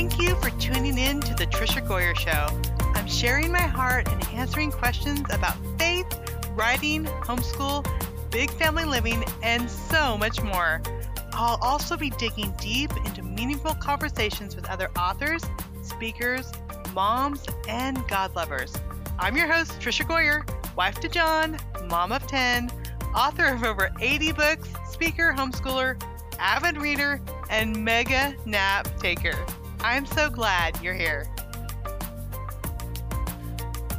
Thank you for tuning in to the Tricia Goyer Show. I'm sharing my heart and answering questions about faith, writing, homeschool, big family living, and so much more. I'll also be digging deep into meaningful conversations with other authors, speakers, moms, and God lovers. I'm your host, Tricia Goyer, wife to John, mom of 10, author of over 80 books, speaker, homeschooler, avid reader, and mega nap taker. I'm so glad you're here.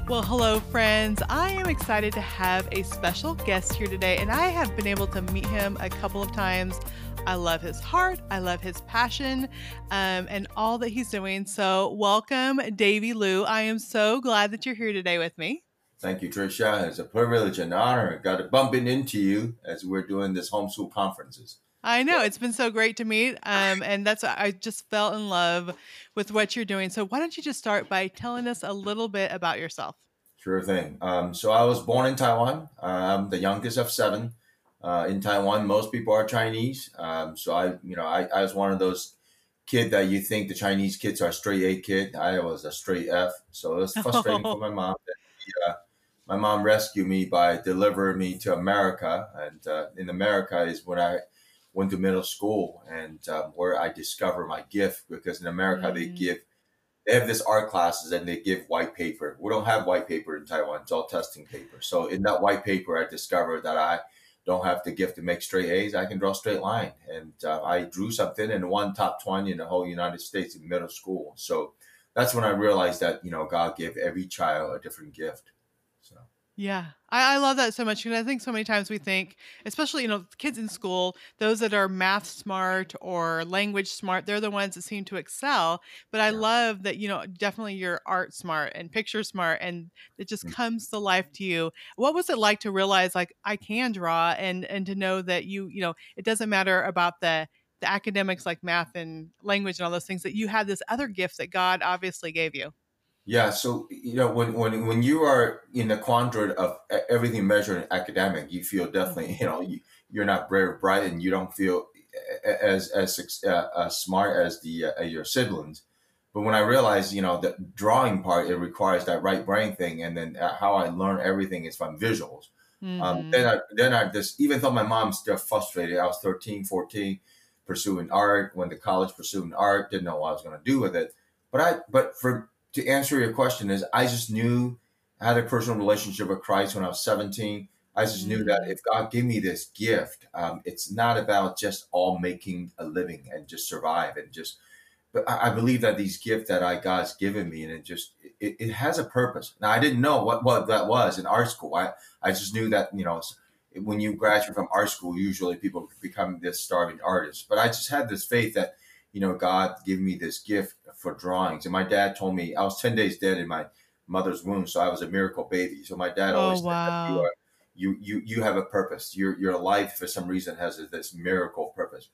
Well, hello, friends. I am excited to have a special guest here today, and I have been able to meet him a couple of times. I love his heart, I love his passion, um, and all that he's doing. So, welcome, Davy Liu. I am so glad that you're here today with me. Thank you, Tricia. It's a privilege and honor. Got to bumping into you as we're doing this homeschool conferences. I know it's been so great to meet, um, and that's I just fell in love with what you're doing. So why don't you just start by telling us a little bit about yourself? Sure thing. Um, so I was born in Taiwan. I'm the youngest of seven uh, in Taiwan. Most people are Chinese, um, so I, you know, I, I was one of those kid that you think the Chinese kids are straight A kid. I was a straight F, so it was frustrating for my mom. That, uh, my mom rescued me by delivering me to America, and uh, in America is when I went to middle school and um, where I discovered my gift because in America mm-hmm. they give they have this art classes and they give white paper. We don't have white paper in Taiwan; it's all testing paper. So in that white paper, I discovered that I don't have the gift to make straight A's. I can draw straight line, and uh, I drew something and won top twenty in the whole United States in middle school. So that's when I realized that you know God gave every child a different gift. Yeah, I, I love that so much because I think so many times we think, especially you know, kids in school, those that are math smart or language smart, they're the ones that seem to excel. But I yeah. love that you know, definitely you're art smart and picture smart, and it just mm-hmm. comes to life to you. What was it like to realize like I can draw and and to know that you you know it doesn't matter about the the academics like math and language and all those things that you had this other gift that God obviously gave you. Yeah, so you know when when when you are in the quadrant of everything measured in academic, you feel definitely you know you, you're not very bright and you don't feel as as uh, uh, smart as the uh, your siblings. But when I realized, you know, the drawing part it requires that right brain thing, and then uh, how I learn everything is from visuals. Um, mm-hmm. Um, then I then I just even though my mom's still frustrated, I was 13, 14, pursuing art. When the college pursuing art, didn't know what I was going to do with it. But I but for to answer your question is I just knew I had a personal relationship with Christ when I was 17. I just knew that if God gave me this gift, um, it's not about just all making a living and just survive and just. But I, I believe that these gifts that I God's given me, and it just it, it has a purpose. Now I didn't know what what that was in art school. I I just knew that you know when you graduate from art school, usually people become this starving artist. But I just had this faith that you know, God gave me this gift for drawings. And my dad told me I was 10 days dead in my mother's womb. So I was a miracle baby. So my dad always oh, wow. said, you, are, you, you, you have a purpose. Your, your life for some reason has this miracle purpose.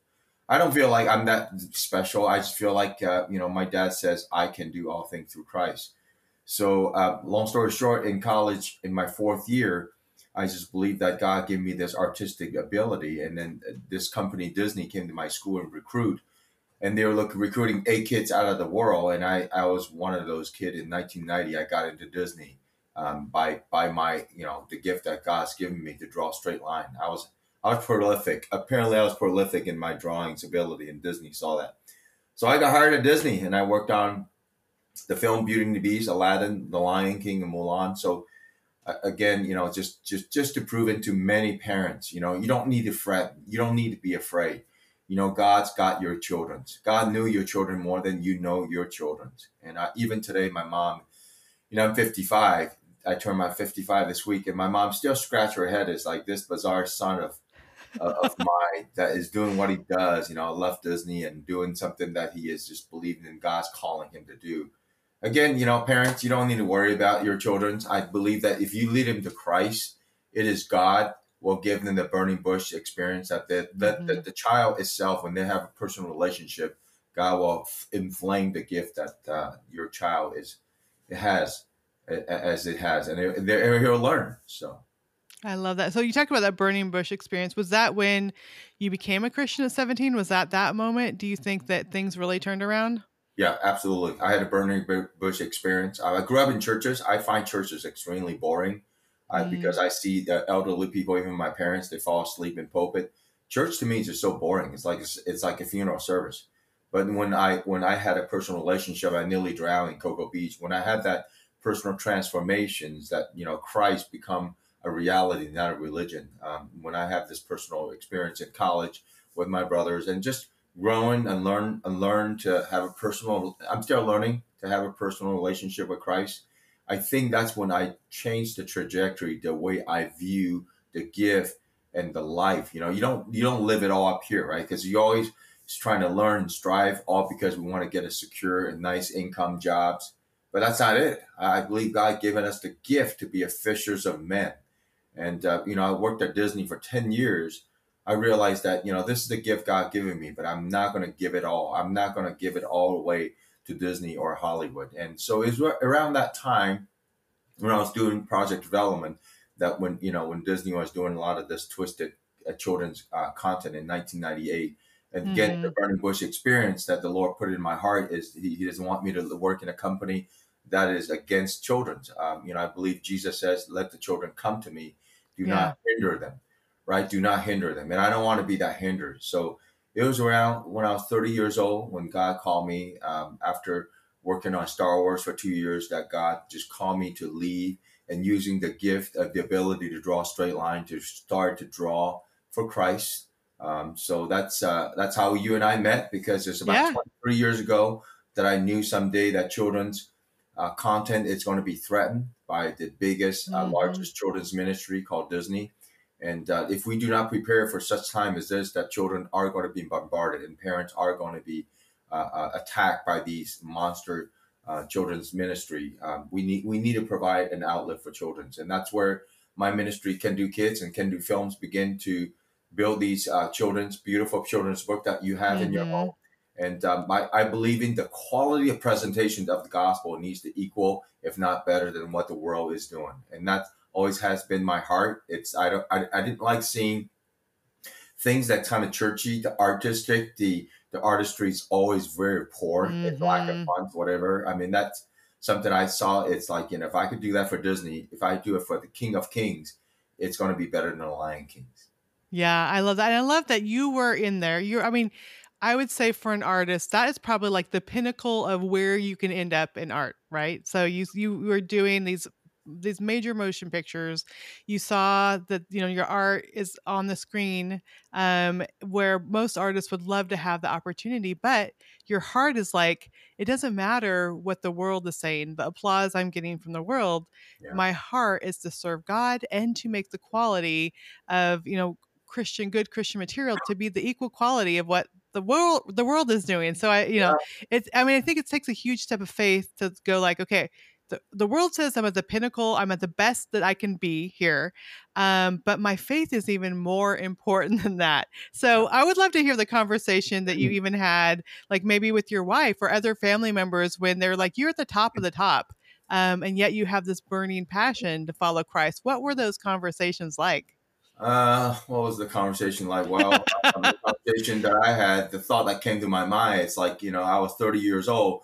I don't feel like I'm that special. I just feel like, uh, you know, my dad says I can do all things through Christ. So, uh, long story short, in college, in my fourth year, I just believed that God gave me this artistic ability. And then this company, Disney, came to my school and recruit and they were looking recruiting eight kids out of the world, and I I was one of those kids in 1990. I got into Disney um, by by my you know the gift that God's given me to draw straight line. I was I was prolific. Apparently, I was prolific in my drawings ability, and Disney saw that. So I got hired at Disney, and I worked on the film Beauty and the Beast, Aladdin, The Lion King, and Mulan. So again, you know, just just just to prove it to many parents, you know, you don't need to fret. You don't need to be afraid you know, God's got your children. God knew your children more than you know your children. And I, even today, my mom, you know, I'm 55. I turned my 55 this week, and my mom still scratch her head. Is like this bizarre son of of mine that is doing what he does. You know, left Disney and doing something that he is just believing in God's calling him to do. Again, you know, parents, you don't need to worry about your children. I believe that if you lead them to Christ, it is God will give them the burning bush experience that the, the, mm-hmm. the, the, child itself, when they have a personal relationship, God will f- inflame the gift that uh, your child is it has as it has, and they're, he'll learn. So. I love that. So you talked about that burning bush experience. Was that when you became a Christian at 17? Was that that moment? Do you think that things really turned around? Yeah, absolutely. I had a burning bush experience. I grew up in churches. I find churches extremely boring mm. because I see the elderly people, even my parents, they fall asleep in pulpit. Church to me is just so boring. It's like it's, it's like a funeral service. But when I when I had a personal relationship, I nearly drowned in Cocoa Beach. When I had that personal transformations, that you know Christ become a reality, not a religion. Um, when I have this personal experience in college with my brothers, and just growing and learn and learn to have a personal. I'm still learning to have a personal relationship with Christ. I think that's when I changed the trajectory, the way I view the gift and the life. You know, you don't you don't live it all up here, right? Because you always trying to learn and strive, all because we want to get a secure and nice income jobs. But that's not it. I believe God given us the gift to be a fishers of men. And uh, you know, I worked at Disney for ten years. I realized that you know this is the gift God given me, but I'm not going to give it all. I'm not going to give it all away to Disney or Hollywood. And so it was around that time when I was doing project development that when you know when Disney was doing a lot of this twisted uh, children's uh, content in 1998 and mm-hmm. getting the burning bush experience that the Lord put in my heart is he, he, doesn't want me to work in a company that is against children's. Um, you know, I believe Jesus says, "Let the children come to me. Do yeah. not hinder them." Right? Do not hinder them, and I don't want to be that hindered. So it was around when I was 30 years old when God called me um, after working on Star Wars for two years. That God just called me to lead and using the gift of the ability to draw a straight line to start to draw for Christ um, so that's uh, that's how you and I met because it's about yeah. 23 years ago that I knew someday that children's uh, content is going to be threatened by the biggest, uh, mm-hmm. largest children's ministry called Disney. And uh, if we do not prepare for such time as this, that children are going to be bombarded and parents are going to be uh, uh, attacked by these monster children's ministry. Um, we need we need to provide an outlet for children's, and that's where my ministry Kendu Kids and Kendu Films begin to build these uh, children's beautiful children's book that you have mm-hmm. in your mm-hmm. home. And um, I, I, believe in the quality of presentation of the gospel needs to equal, if not better, than what the world is doing. And that always has been my heart. It's I don't I, I didn't like seeing things that kind of churchy, the artistic, the the artistry is always very poor, mm-hmm. lack of funds, whatever. I mean that's something I saw. It's like you know if I could do that for Disney, if I do it for the King of Kings, it's going to be better than the Lion Kings. Yeah, I love that. And I love that you were in there. You're, I mean, I would say for an artist, that is probably like the pinnacle of where you can end up in art, right? So you you were doing these these major motion pictures you saw that you know your art is on the screen um, where most artists would love to have the opportunity but your heart is like it doesn't matter what the world is saying the applause i'm getting from the world yeah. my heart is to serve god and to make the quality of you know Christian, good Christian material to be the equal quality of what the world the world is doing. So I, you know, yeah. it's I mean, I think it takes a huge step of faith to go like, okay, the, the world says I'm at the pinnacle, I'm at the best that I can be here. Um, but my faith is even more important than that. So I would love to hear the conversation that you mm. even had, like maybe with your wife or other family members when they're like, you're at the top of the top. Um, and yet you have this burning passion to follow Christ. What were those conversations like? Uh, what was the conversation like? Well, the conversation that I had, the thought that came to my mind, it's like you know, I was 30 years old,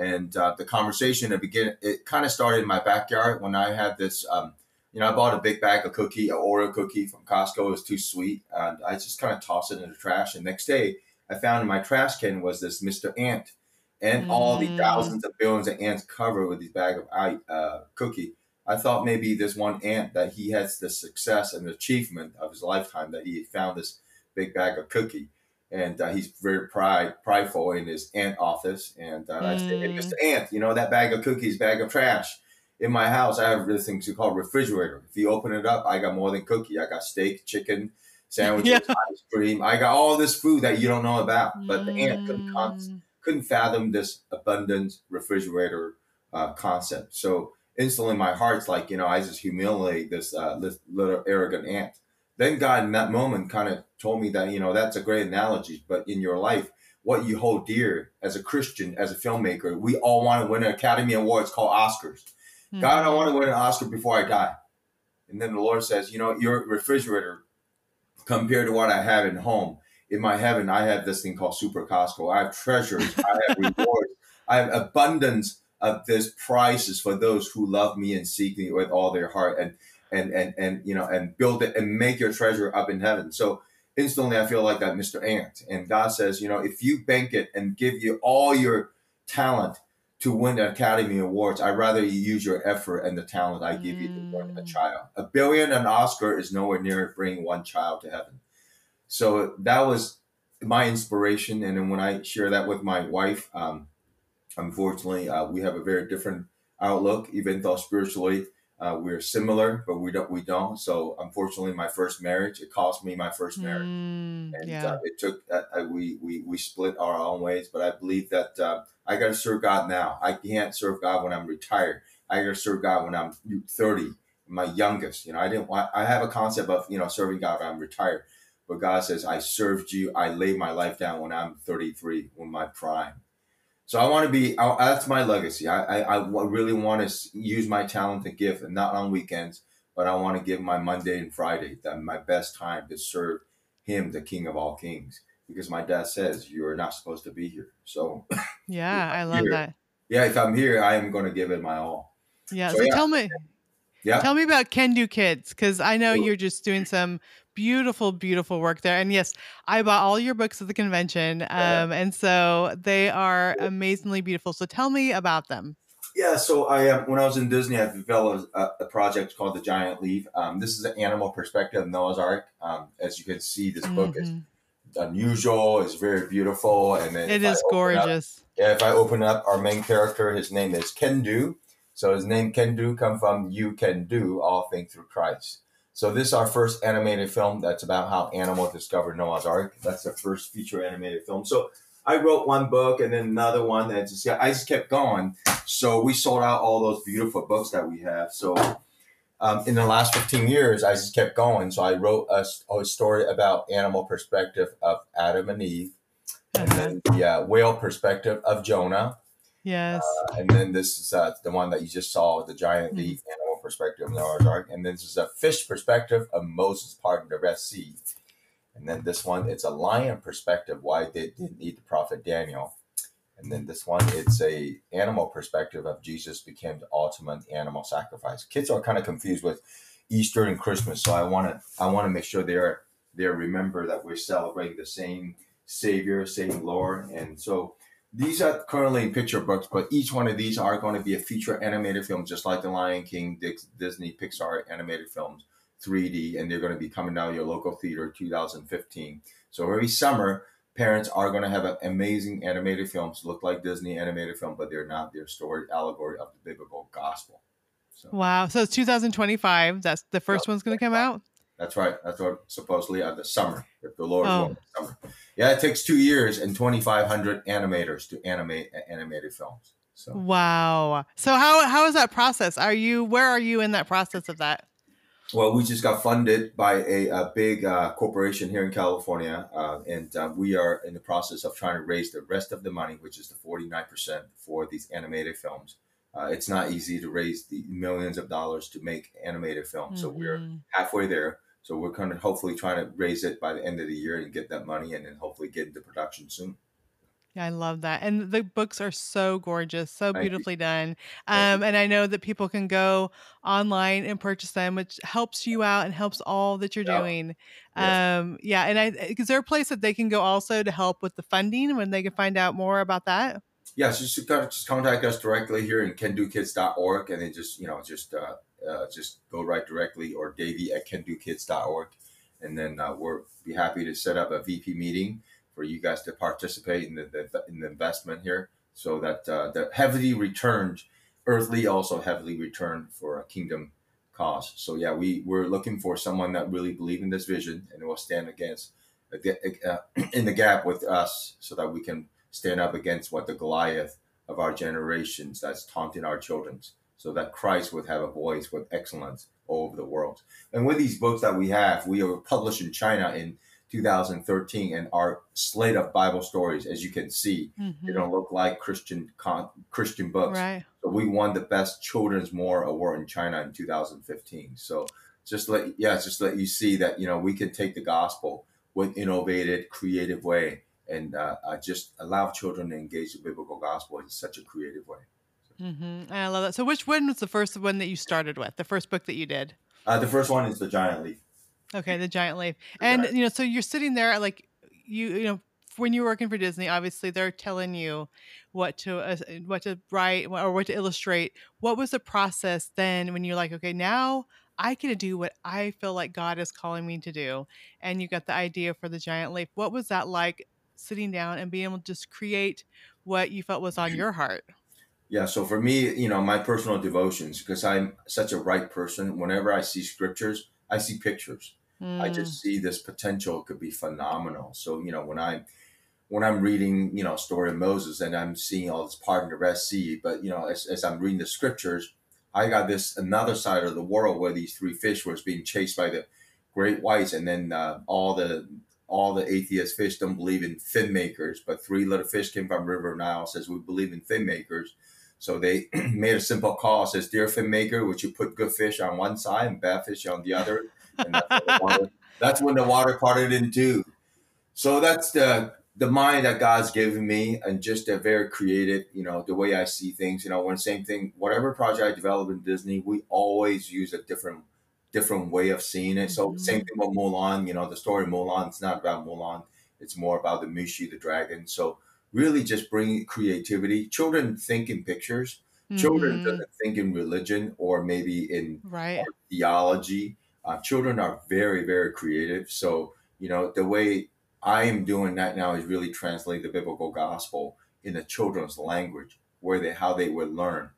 and uh, the conversation at begin it kind of started in my backyard when I had this. Um, you know, I bought a big bag of cookie, an Oreo cookie from Costco. It was too sweet, and I just kind of tossed it in the trash. And next day, I found in my trash can was this Mr. Ant, and mm. all the mm. thousands of billions of ants covered with this bag of uh, cookie. I thought maybe this one ant that he has the success and achievement of his lifetime that he found this big bag of cookie, and uh, he's very pride prideful in his ant office. And uh, mm. I said, hey, Mr. Ant, you know that bag of cookies, bag of trash. In my house, I have this thing called refrigerator. If you open it up, I got more than cookie. I got steak, chicken, sandwiches, yeah. ice cream. I got all this food that you don't know about. But the ant couldn't, mm. couldn't fathom this abundant refrigerator uh, concept. So instantly my heart's like, you know, I just humiliate this, uh, this little arrogant ant. Then God in that moment kind of told me that, you know, that's a great analogy, but in your life, what you hold dear as a Christian, as a filmmaker, we all want to win an Academy Award. It's called Oscars. Mm-hmm. God, I want to win an Oscar before I die. And then the Lord says, you know, your refrigerator compared to what I have in home, in my heaven, I have this thing called Super Costco. I have treasures, I have rewards I have abundance of this prizes for those who love me and seek me with all their heart and and and and you know and build it and make your treasure up in heaven. So instantly I feel like that Mr. Ant. And God says, you know, if you bank it and give you all your talent to win the Academy Awards, I'd rather you use your effort and the talent I give mm. you to win a mm. child. A billion and Oscar is nowhere near bringing one child to heaven. So that was my inspiration. And then when I share that with my wife, um, unfortunately, uh, we have a very different outlook, even though spiritually uh, we're similar, but we don't. We don't. So unfortunately, my first marriage it cost me my first marriage, mm, and yeah. uh, it took. Uh, we we we split our own ways. But I believe that uh, I got to serve God now. I can't serve God when I'm retired. I got to serve God when I'm 30, my youngest. You know, I didn't want. I have a concept of you know serving God when I'm retired, but God says I served you. I laid my life down when I'm 33, when my prime. So I want to be. I, that's my legacy. I, I, I really want to use my talent and gift, and not on weekends, but I want to give my Monday and Friday that my best time to serve Him, the King of all Kings, because my dad says you're not supposed to be here. So yeah, I love here, that. Yeah, if I'm here, I am going to give it my all. Yeah. So, so yeah. tell me. Yeah. Tell me about Kendu Kids because I know you're just doing some beautiful, beautiful work there. And yes, I bought all your books at the convention. Um, and so they are amazingly beautiful. So tell me about them. Yeah, so I um, when I was in Disney, I developed a, a project called the Giant Leaf. Um, this is an animal perspective of Noah's Ark. Um, as you can see, this book mm-hmm. is unusual. It's very beautiful, and then it is gorgeous. Yeah, if I open up our main character, his name is Kendu. So his name Kendu come from you can do all things through Christ. So this is our first animated film that's about how animals discovered Noah's Ark. That's the first feature animated film. So I wrote one book and then another one that just I just kept going. So we sold out all those beautiful books that we have. So um, in the last 15 years, I just kept going. So I wrote a, a story about animal perspective of Adam and Eve, and then the uh, whale perspective of Jonah. Yes. Uh, and then this is uh, the one that you just saw, the giant mm-hmm. Perspective of Noah's Ark, and this is a fish perspective of Moses parting the Red Sea. And then this one, it's a lion perspective, why they didn't need the prophet Daniel. And then this one, it's a animal perspective of Jesus became the ultimate animal sacrifice. Kids are kind of confused with Easter and Christmas, so I want to I want to make sure they're they remember that we're celebrating the same Savior, same Lord, and so these are currently in picture books, but each one of these are going to be a feature animated film, just like The Lion King, Disney, Pixar animated films, 3D, and they're going to be coming down your local theater 2015. So every summer, parents are going to have amazing animated films, look like Disney animated film, but they're not. They're story allegory of the biblical gospel. So. Wow. So it's 2025. That's the first one's going to come out? That's right. That's what supposedly at the summer, if the Lord oh. summer. Yeah, it takes two years and 2,500 animators to animate animated films. So wow. So how how is that process? Are you where are you in that process of that? Well, we just got funded by a, a big uh, corporation here in California, uh, and uh, we are in the process of trying to raise the rest of the money, which is the 49% for these animated films. Uh, it's not easy to raise the millions of dollars to make animated films, mm-hmm. so we're mm-hmm. halfway there. So we're kind of hopefully trying to raise it by the end of the year and get that money and then hopefully get into production soon. Yeah, I love that. And the books are so gorgeous, so beautifully done. Um, and I know that people can go online and purchase them, which helps you out and helps all that you're doing. Yes. Um, yeah. And I, is there a place that they can go also to help with the funding when they can find out more about that? Yes, yeah, so just contact us directly here in kendukids.org and then just, you know, just uh, uh, just go right directly or Davy at kendukids.org. And then uh, we'll be happy to set up a VP meeting for you guys to participate in the, the in the investment here so that uh, the heavily returned, earthly also heavily returned for a kingdom cause. So yeah, we, we're looking for someone that really believe in this vision and will stand against uh, in the gap with us so that we can stand up against what the Goliath of our generations that's taunting our children's so that Christ would have a voice with excellence all over the world. And with these books that we have, we were published in China in 2013, and our slate of Bible stories, as you can see, mm-hmm. they don't look like Christian con- Christian books. Right. So we won the best children's more award in China in 2015. So just let yeah, just let you see that you know we can take the gospel with innovative, creative way and uh, just allow children to engage the biblical gospel in such a creative way. Mm-hmm. I love that. So, which one was the first one that you started with? The first book that you did? Uh, the first one is the Giant Leaf. Okay, the Giant Leaf, the and giant. you know, so you're sitting there like you, you know, when you're working for Disney, obviously they're telling you what to uh, what to write or what to illustrate. What was the process then when you're like, okay, now I can do what I feel like God is calling me to do, and you got the idea for the Giant Leaf. What was that like, sitting down and being able to just create what you felt was on your heart? Yeah, so for me, you know, my personal devotions, because I'm such a right person, whenever I see scriptures, I see pictures. Mm. I just see this potential could be phenomenal. So, you know, when I'm when I'm reading, you know, story of Moses and I'm seeing all this part in the Red Sea, but you know, as, as I'm reading the scriptures, I got this another side of the world where these three fish was being chased by the great whites, and then uh, all the all the atheist fish don't believe in fin makers, but three little fish came from River Nile says we believe in fin makers. So they made a simple call. Says, "Dear fin maker, would you put good fish on one side and bad fish on the other?" And that's, when the water, that's when the water parted in two. So that's the the mind that God's given me, and just a very creative, you know, the way I see things. You know, when same thing, whatever project I develop in Disney, we always use a different different way of seeing it. So mm-hmm. same thing with Mulan. You know, the story of Mulan. It's not about Mulan. It's more about the Mushu, the dragon. So really, just bring creativity. Children think in pictures. Mm-hmm. Children doesn't think in religion or maybe in right. theology. Uh, children are very, very creative. So you know, the way I am doing that now is really translate the biblical gospel in the children's language, where they how they would learn.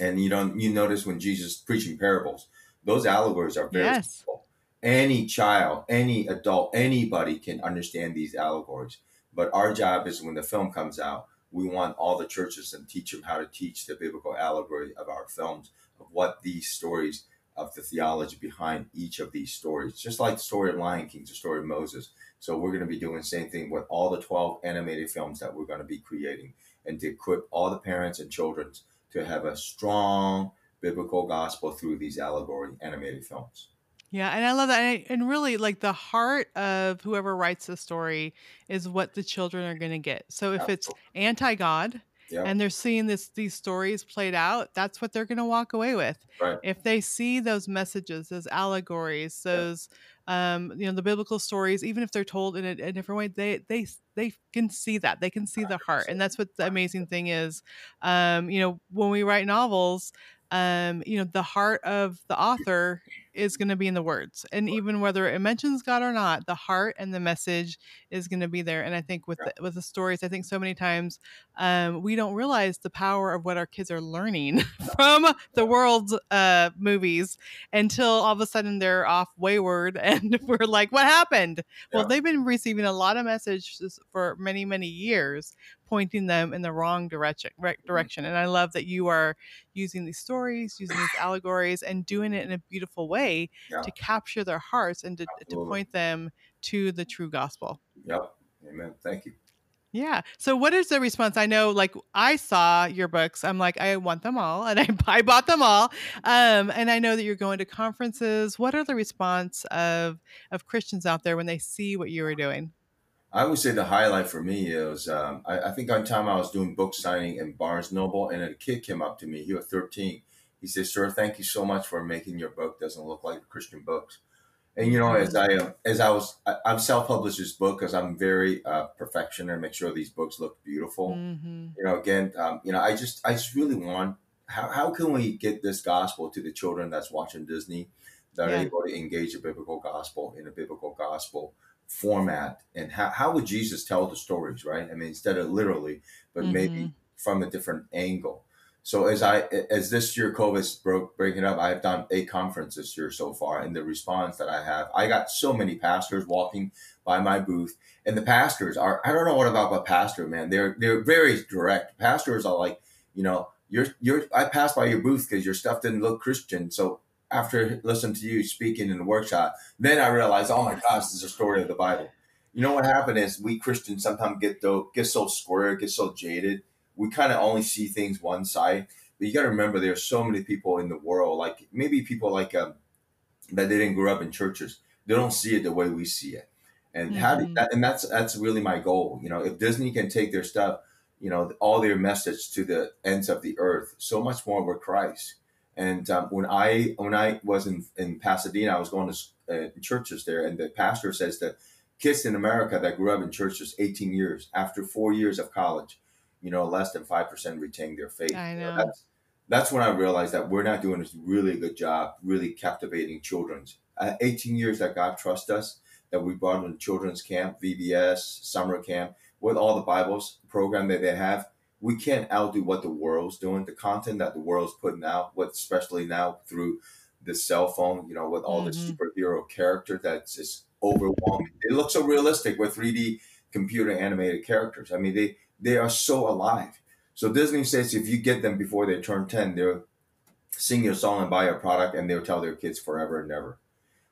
And you know, you notice when Jesus preaching parables, those allegories are very yes. simple. Any child, any adult, anybody can understand these allegories. But our job is when the film comes out, we want all the churches to teach them how to teach the biblical allegory of our films, of what these stories, of the theology behind each of these stories. Just like the story of Lion King, the story of Moses. So we're going to be doing the same thing with all the 12 animated films that we're going to be creating and to equip all the parents and children to have a strong biblical gospel through these allegory animated films. Yeah, and I love that. And, and really, like the heart of whoever writes the story is what the children are going to get. So if it's anti God, Yep. and they're seeing this these stories played out that's what they're going to walk away with right. if they see those messages those allegories those um, you know the biblical stories even if they're told in a, a, different way they they they can see that they can see the heart and that's what the amazing thing is um, you know when we write novels um, you know, the heart of the author is going to be in the words. And even whether it mentions God or not, the heart and the message is going to be there. And I think with the, with the stories, I think so many times um, we don't realize the power of what our kids are learning from the world's uh, movies until all of a sudden they're off wayward and we're like, what happened? Yeah. Well, they've been receiving a lot of messages for many, many years pointing them in the wrong direction mm-hmm. direction and i love that you are using these stories using these allegories and doing it in a beautiful way yeah. to capture their hearts and to, to point them to the true gospel yep amen thank you yeah. So what is the response? I know like I saw your books. I'm like, I want them all and I, I bought them all. Um, and I know that you're going to conferences. What are the response of of Christians out there when they see what you are doing? I would say the highlight for me is um, I, I, think one time I was doing book signing in Barnes Noble, and a kid came up to me. He was 13. He said, "Sir, thank you so much for making your book doesn't look like Christian books." And you know, as I uh, as I was, I, have self published this book because I'm very uh, perfectioner, make sure these books look beautiful. Mm-hmm. You know, again, um, you know, I just I just really want how how can we get this gospel to the children that's watching Disney that yeah. are able to engage the biblical gospel in a biblical gospel format and how, how would jesus tell the stories right i mean instead of literally but mm-hmm. maybe from a different angle so as i as this year covid broke breaking up i've done eight conferences this year so far and the response that i have i got so many pastors walking by my booth and the pastors are i don't know what about a pastor man they're they're very direct pastors are like you know you're you're i passed by your booth because your stuff didn't look christian so after listening to you speaking in the workshop, then I realized, oh my gosh, this is a story of the Bible. You know what happened is we Christians sometimes get though get so square, get so jaded. We kind of only see things one side. But you got to remember, there are so many people in the world, like maybe people like um, that didn't grow up in churches. They don't see it the way we see it. And mm-hmm. how mm-hmm. that, and that's that's really my goal. You know, if Disney can take their stuff, you know, all their message to the ends of the earth, so much more with Christ. And um, when I when I was in, in Pasadena, I was going to uh, churches there, and the pastor says that kids in America that grew up in churches 18 years after four years of college, you know, less than five percent retain their faith. I know. that's, that's when I realized that we're not doing a really good job, really captivating children. Uh, 18 years that God trusts us, that we brought in children's camp, VBS, summer camp, with all the Bibles program that they have we can't outdo what the world's doing. The content that the world's putting out, what especially now through the cell phone, you know, with all mm-hmm. the superhero character that's just overwhelming. It looks so realistic with 3D computer animated characters. I mean, they they are so alive. So Disney says if you get them before they turn 10, they'll sing your song and buy your product and they'll tell their kids forever and ever.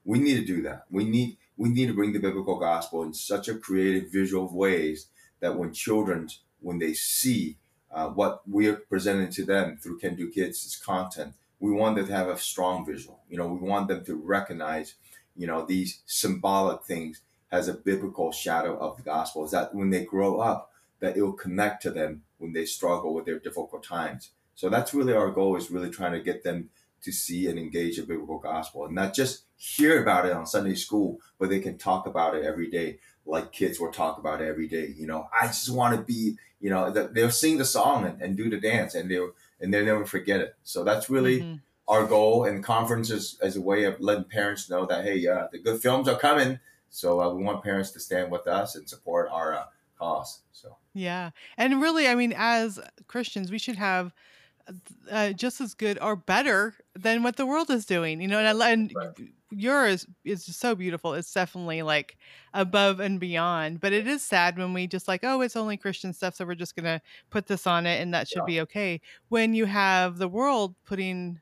We need to do that. We need we need to bring the biblical gospel in such a creative visual ways that when children when they see uh, what we are presenting to them through Kendu Kids' content, we want them to have a strong visual. You know, we want them to recognize, you know, these symbolic things as a biblical shadow of the gospel. Is that when they grow up, that it will connect to them when they struggle with their difficult times. So that's really our goal is really trying to get them to see and engage the biblical gospel and not just hear about it on Sunday school, but they can talk about it every day like kids will talk about every day. You know, I just want to be, you know, they'll sing the song and, and, do the dance and they'll, and they'll never forget it. So that's really mm-hmm. our goal and conferences as a way of letting parents know that, hey, uh, the good films are coming. So uh, we want parents to stand with us and support our uh, cause. So, yeah. And really, I mean, as Christians, we should have uh, just as good or better than what the world is doing, you know, and, I, and right yours is just so beautiful. It's definitely like above and beyond. But it is sad when we just like, oh, it's only Christian stuff, so we're just gonna put this on it and that should yeah. be okay. When you have the world putting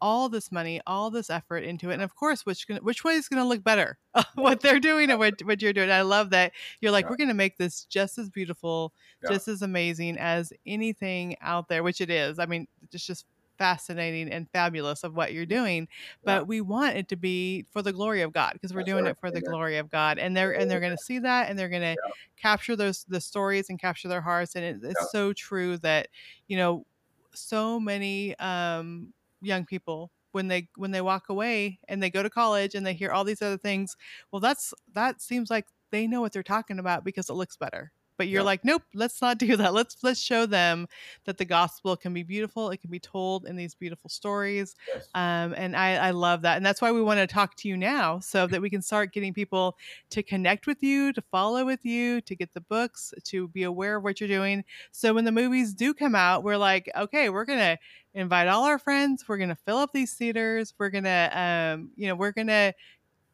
all this money, all this effort into it, and of course, which which way is going to look better? what they're doing and what, what you're doing. I love that you're like, yeah. we're going to make this just as beautiful, yeah. just as amazing as anything out there, which it is. I mean, it's just fascinating and fabulous of what you're doing but yeah. we want it to be for the glory of god because we're That's doing right. it for the yeah. glory of god and they're and they're going to see that and they're going to yeah. capture those the stories and capture their hearts and it, it's so true that you know so many um young people when they when they walk away and they go to college and they hear all these other things well that's that seems like they know what they're talking about because it looks better but you're like nope let's not do that. Let's let's show them that the gospel can be beautiful. It can be told in these beautiful stories. Yes. um, and I, I love that and that's why we want to talk to you now so that we can start getting people to connect with you to follow with you to get the books to be aware of what you're doing. So when the movies do come out we're like okay we're gonna invite all our friends we're gonna fill up these theaters we're gonna um, you know we're gonna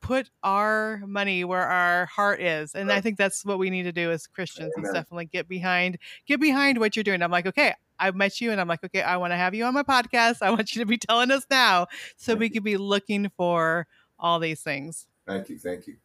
put our money where our heart is and right. i think that's what we need to do as christians Amen. is definitely get behind get behind what you're doing. I'm like okay I've met you and i'm like okay i want to have you on my podcast. I want you to be telling us now so thank we could be looking for all these things. Thank you thank you.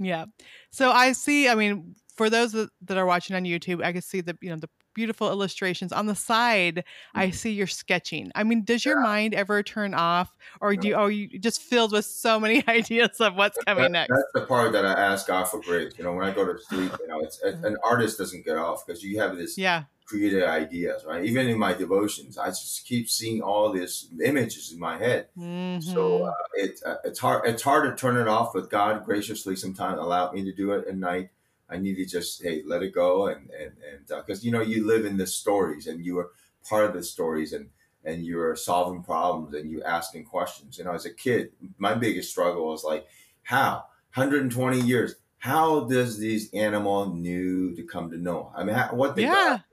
Yeah. So i see i mean for those that are watching on youtube i can see the you know the beautiful illustrations. On the side, I mm-hmm. see you're sketching. I mean, does your yeah. mind ever turn off, or do you, are you just filled with so many ideas of what's coming that, next? That's the part that I ask God for grace. You know, when I go to sleep, you know, it's an artist doesn't get off because you have this yeah creative ideas, right? Even in my devotions, I just keep seeing all these images in my head. Mm-hmm. So uh, it uh, it's hard it's hard to turn it off, but God graciously sometimes allowed me to do it at night I need to just hey let it go and and and because uh, you know you live in the stories and you are part of the stories and and you're solving problems and you asking questions. You know, as a kid, my biggest struggle was like, how 120 years, how does these animal knew to come to know? I mean, how, what they yeah. got,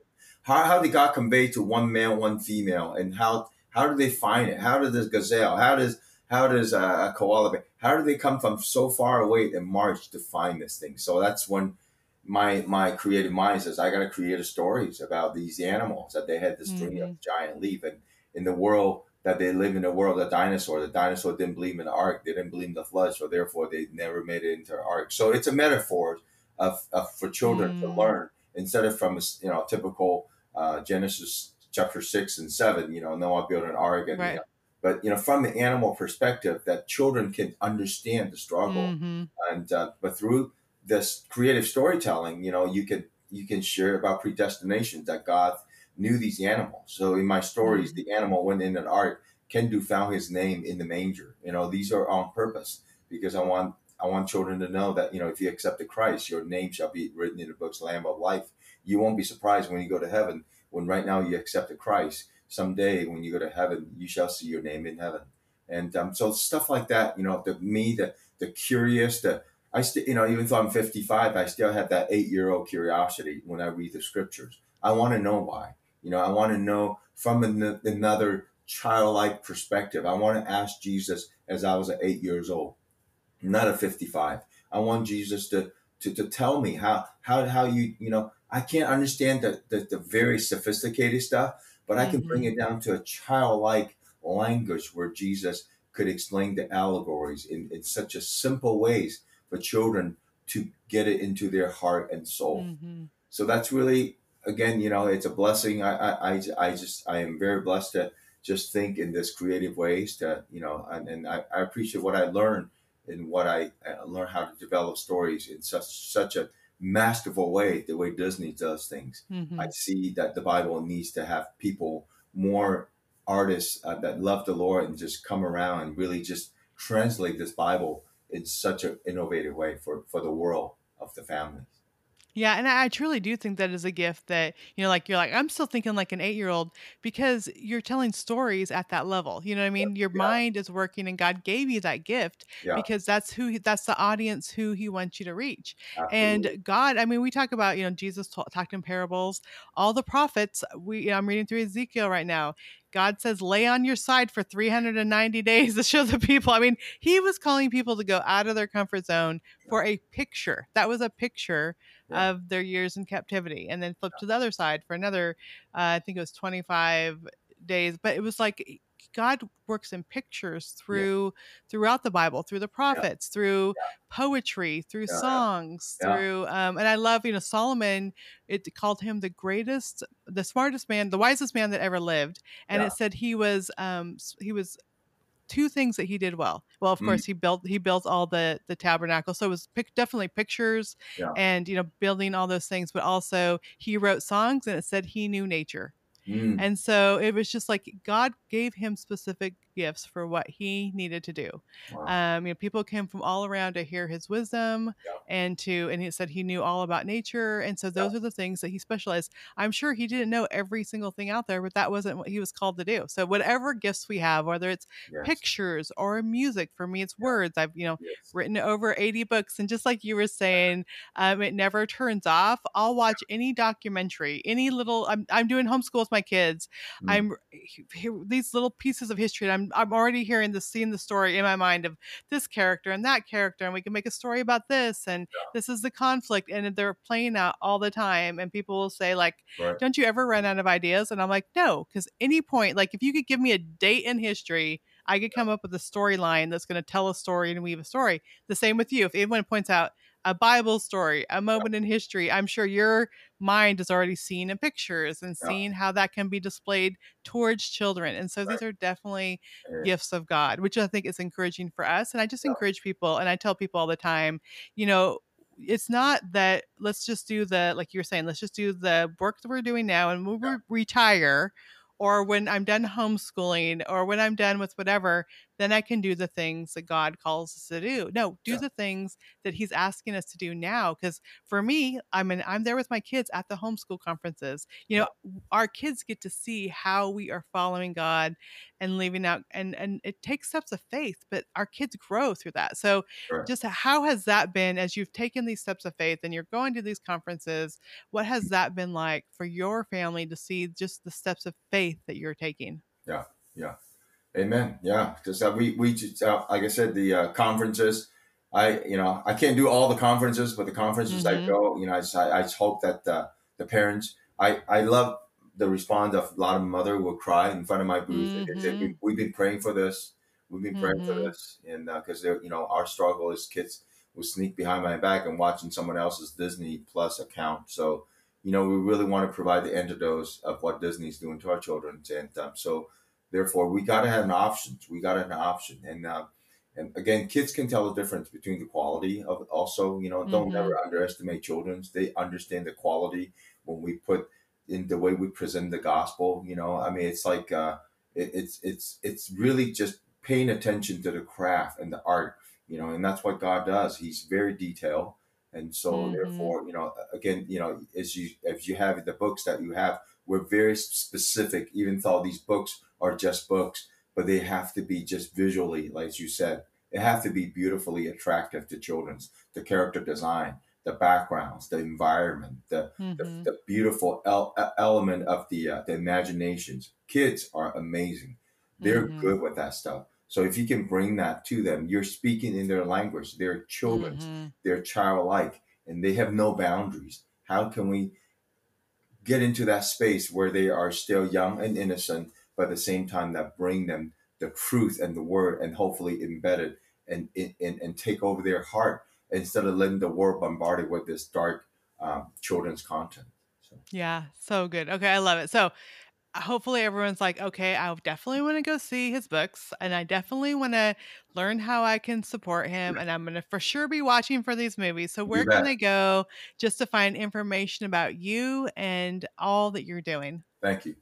how how they got conveyed to one male, one female, and how how do they find it? How does this gazelle? How does how does a, koala? How do they come from so far away and march to find this thing? So that's when my my creative mind says I got to create stories about these animals that they had this mm-hmm. dream of giant leaf and in the world that they live in the world of dinosaur. The dinosaur didn't believe in the ark, they didn't believe in the flood, so therefore they never made it into the ark. So it's a metaphor of, of for children mm. to learn instead of from a you know typical uh, Genesis chapter six and seven. You know, Noah built an ark and. Right. You know, but you know, from the animal perspective, that children can understand the struggle, mm-hmm. and uh, but through this creative storytelling, you know, you can you can share about predestination that God knew these animals. So in my stories, mm-hmm. the animal went in an ark. Kendu found his name in the manger. You know, these are on purpose because I want I want children to know that you know if you accepted Christ, your name shall be written in the books Lamb of Life. You won't be surprised when you go to heaven. When right now you accepted Christ, someday when you go to heaven, you shall see your name in heaven. And um, so stuff like that, you know, the me, the the curious, the I still, you know, even though I'm 55, I still have that eight year old curiosity when I read the scriptures. I want to know why. You know, I want to know from an, another childlike perspective. I want to ask Jesus as I was at eight years old, not at 55. I want Jesus to, to, to tell me how, how, how you, you know, I can't understand the, the, the very sophisticated stuff, but I can mm-hmm. bring it down to a childlike language where Jesus could explain the allegories in, in such a simple ways for children to get it into their heart and soul. Mm-hmm. So that's really, again, you know, it's a blessing. I, I, I just, I am very blessed to just think in this creative ways to, you know, and, and I, I appreciate what I learned and what I, I learned how to develop stories in such, such a masterful way, the way Disney does things. Mm-hmm. I see that the Bible needs to have people, more artists uh, that love the Lord and just come around and really just translate this Bible in such an innovative way for, for the world of the families. Yeah, and I truly do think that is a gift that, you know, like you're like, I'm still thinking like an eight year old because you're telling stories at that level. You know what I mean? Your yeah. mind is working and God gave you that gift yeah. because that's who, that's the audience who he wants you to reach. Absolutely. And God, I mean, we talk about, you know, Jesus talked in parables, all the prophets, we, you know, I'm reading through Ezekiel right now. God says, lay on your side for 390 days to show the people. I mean, he was calling people to go out of their comfort zone for a picture. That was a picture yeah. of their years in captivity. And then flip to the other side for another, uh, I think it was 25 days. But it was like God works in pictures through yeah. throughout the Bible, through the prophets, yeah. through yeah. poetry, through songs, through um, and I love you know Solomon. It called him the greatest, the smartest man, the wisest man that ever lived, and it said he was um, he was two things that he did well. Well, of mm. course, he built he built all the the tabernacle, so it was pic- definitely pictures and you know building all those things. But also he wrote songs, and it said he knew nature. Mm. And so it was just like God gave him specific gifts for what he needed to do. Wow. Um, you know, people came from all around to hear his wisdom yeah. and to, and he said he knew all about nature. And so those yeah. are the things that he specialized. I'm sure he didn't know every single thing out there, but that wasn't what he was called to do. So whatever gifts we have, whether it's yes. pictures or music, for me, it's words. I've, you know, yes. written over 80 books. And just like you were saying, um, it never turns off. I'll watch any documentary, any little, I'm, I'm doing homeschool with my kids. Mm. I'm these little pieces of history. I'm I'm already hearing the seeing the story in my mind of this character and that character, and we can make a story about this, and yeah. this is the conflict, and they're playing out all the time. And people will say like, right. "Don't you ever run out of ideas?" And I'm like, "No," because any point, like if you could give me a date in history. I could come up with a storyline that's going to tell a story and weave a story. The same with you. If anyone points out, a Bible story, a moment in history. I'm sure your mind has already seen in pictures and yeah. seen how that can be displayed towards children. And so right. these are definitely yeah. gifts of God, which I think is encouraging for us. And I just yeah. encourage people, and I tell people all the time, you know, it's not that let's just do the like you're saying let's just do the work that we're doing now and when we retire or when I'm done homeschooling or when I'm done with whatever, then I can do the things that God calls us to do. No, do yeah. the things that He's asking us to do now. Because for me, I mean, I'm there with my kids at the homeschool conferences. You know, yeah. our kids get to see how we are following God and leaving out, and and it takes steps of faith, but our kids grow through that. So, sure. just how has that been as you've taken these steps of faith and you're going to these conferences? What has that been like for your family to see just the steps of faith that you're taking? Yeah, yeah. Amen. Yeah, because uh, we we just, uh, like I said, the uh, conferences. I you know I can't do all the conferences, but the conferences mm-hmm. I go, you know, I just, I, I just hope that uh, the parents. I I love the response of a lot of mother will cry in front of my booth. Mm-hmm. Say, we, we've been praying for this. We've been praying mm-hmm. for this, and because uh, you know our struggle is kids will sneak behind my back and watching someone else's Disney Plus account. So you know we really want to provide the antidote of what Disney's doing to our children, and um, so Therefore, we got to have an option. We got to have an option, and uh, And again, kids can tell the difference between the quality of also, you know, don't Mhm. never underestimate children's. They understand the quality when we put in the way we present the gospel. You know, I mean, it's like uh, it, it's it's it's really just paying attention to the craft and the art. You know, and that's what God does. He's very detailed, and so Mhm. therefore, you know, again, you know, as you as you have the books that you have, we're very specific. Even though these books are just books, but they have to be just visually, like you said, they have to be beautifully attractive to children's. The character design, the backgrounds, the environment, the the, Mhm. the beautiful el- element of the uh, the imaginations. Kids are amazing. They're Mhm. good with that stuff. So if you can bring that to them, you're speaking in their language. They're children. Mhm. They're childlike, and they have no boundaries. How can we get into that space where they are still young and innocent, but at the same time that bring them the truth and the word, and hopefully embed it and and, and take over their heart instead of letting the world bombard it with this dark um, children's content. So Yeah, so good. Okay, I love it. So hopefully everyone's like, okay, I definitely want to go see his books and I definitely want to learn how I can support him and I'm going to for sure be watching for these movies. So where can they go just to find information about you and all that you're doing? Thank you.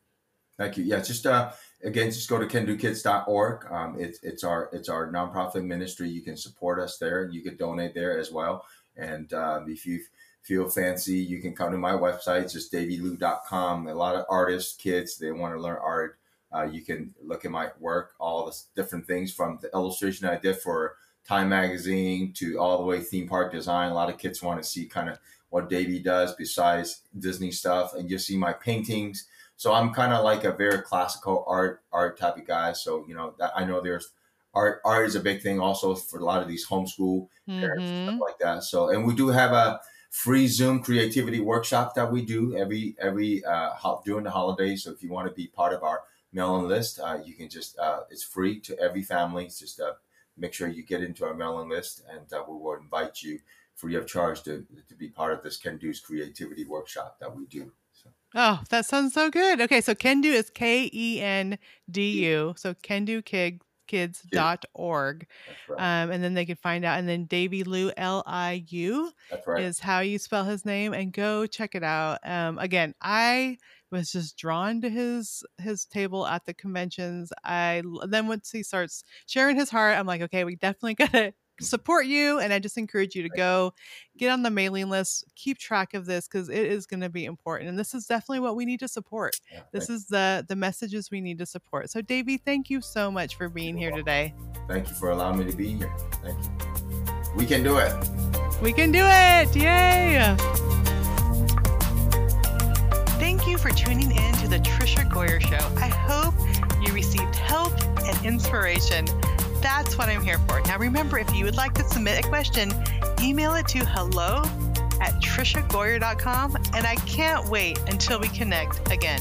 Thank you. Yeah, just uh, again, just go to kendukids.org. Um, it's it's our it's our nonprofit ministry. You can support us there. You can donate there as well. And um, if you feel fancy, you can come to my website, just davyliu.com. A lot of artists, kids, they want to learn art. Uh, you can look at my work, all the different things from the illustration I did for Time Magazine to all the way theme park design. A lot of kids want to see kind of what Davy does besides Disney stuff, and you see my paintings. So I'm kind of like a very classical art art type of guy. So you know, that, I know there's art. Art is a big thing also for a lot of these homeschool parents and Mhm. stuff like that. So and we do have a free Zoom creativity workshop that we do every every uh, ho- during the holidays. So if you want to be part of our mailing list, uh, you can just uh, it's free to every family. It's just uh, make sure you get into our mailing list, and uh, we will invite you free of charge to to be part of this Kendu's creativity workshop that we do. Oh, that sounds so good. Okay, so Kendu is K E N D U. So kendukids.org. that's right. Um, and then they can find out. And then Davy Liu, L I U. right. is how you spell his name and go check it out um again i was just drawn to his his table at the conventions i then once he starts sharing his heart i'm like okay we definitely gotta support you and i just encourage you to go get on the mailing list keep track of this because it is going to be important and this is definitely what we need to support Yeah, this is the the messages we need to support so Davy thank you so much for being here today thank you for allowing me to be here. Thank you. We can do it. we can do it yay Thank you for tuning in to the Tricia Goyer Show. I hope you received help and inspiration. That's what I'm here for. Now, remember, if you would like to submit a question, email it to hello at triciagoyer.com, and I can't wait until we connect again.